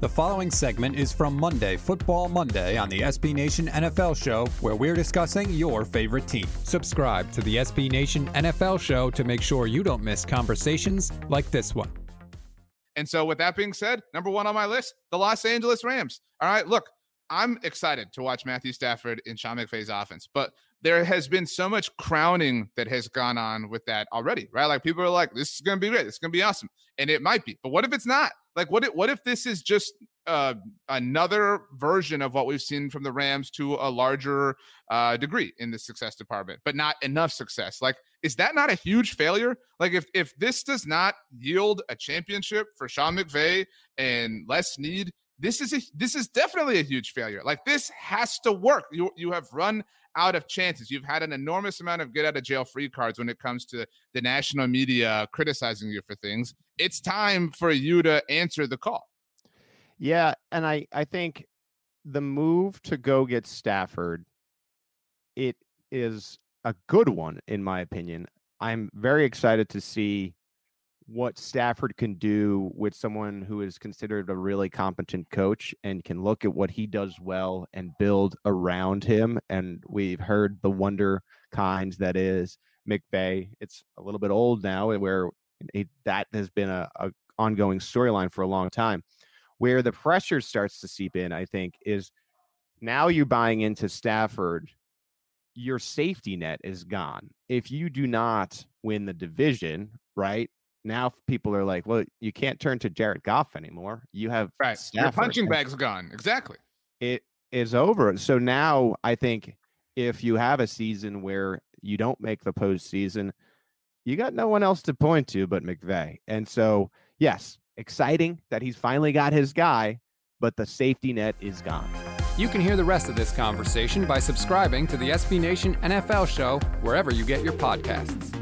The following segment is from Monday, Football Monday, on the SB Nation NFL Show, where we're discussing your favorite team. Subscribe to the SB Nation NFL Show to make sure you don't miss conversations like this one. And so, with that being said, number one on my list, the Los Angeles Rams. All right, look, I'm excited to watch Matthew Stafford in Sean McVay's offense, but there has been so much crowning that has gone on with that already, right? Like people are like, this is going to be great. It's going to be awesome. And it might be. But what if it's not? Like, what if, what if this is just uh, another version of what we've seen from the Rams to a larger uh, degree in the success department, but not enough success? Like, is that not a huge failure? Like, if if this does not yield a championship for Sean McVay and Les Snead, this is a this is definitely a huge failure. Like, this has to work. You you have run out of chances. You've had an enormous amount of get out of jail free cards when it comes to the national media criticizing you for things. It's time for you to answer the call. Yeah, and I I think the move to go get Stafford it is a good one in my opinion. I'm very excited to see what Stafford can do with someone who is considered a really competent coach and can look at what he does well and build around him. And we've heard the wonder kinds that is McVay. It's a little bit old now, eh, where it, that has been a, a ongoing storyline for a long time. Where the pressure starts to seep in, I think, is now you're buying into Stafford. Your safety net is gone. If you do not win the division, right? Now people are like, well, you can't turn to Jared Goff anymore. You have right. Your punching bag's gone. Exactly. It is over. So now I think if you have a season where you don't make the postseason, you got no one else to point to but McVay. And so, yes, exciting that he's finally got his guy, but the safety net is gone. You can hear the rest of this conversation by subscribing to the SB Nation NFL show wherever you get your podcasts.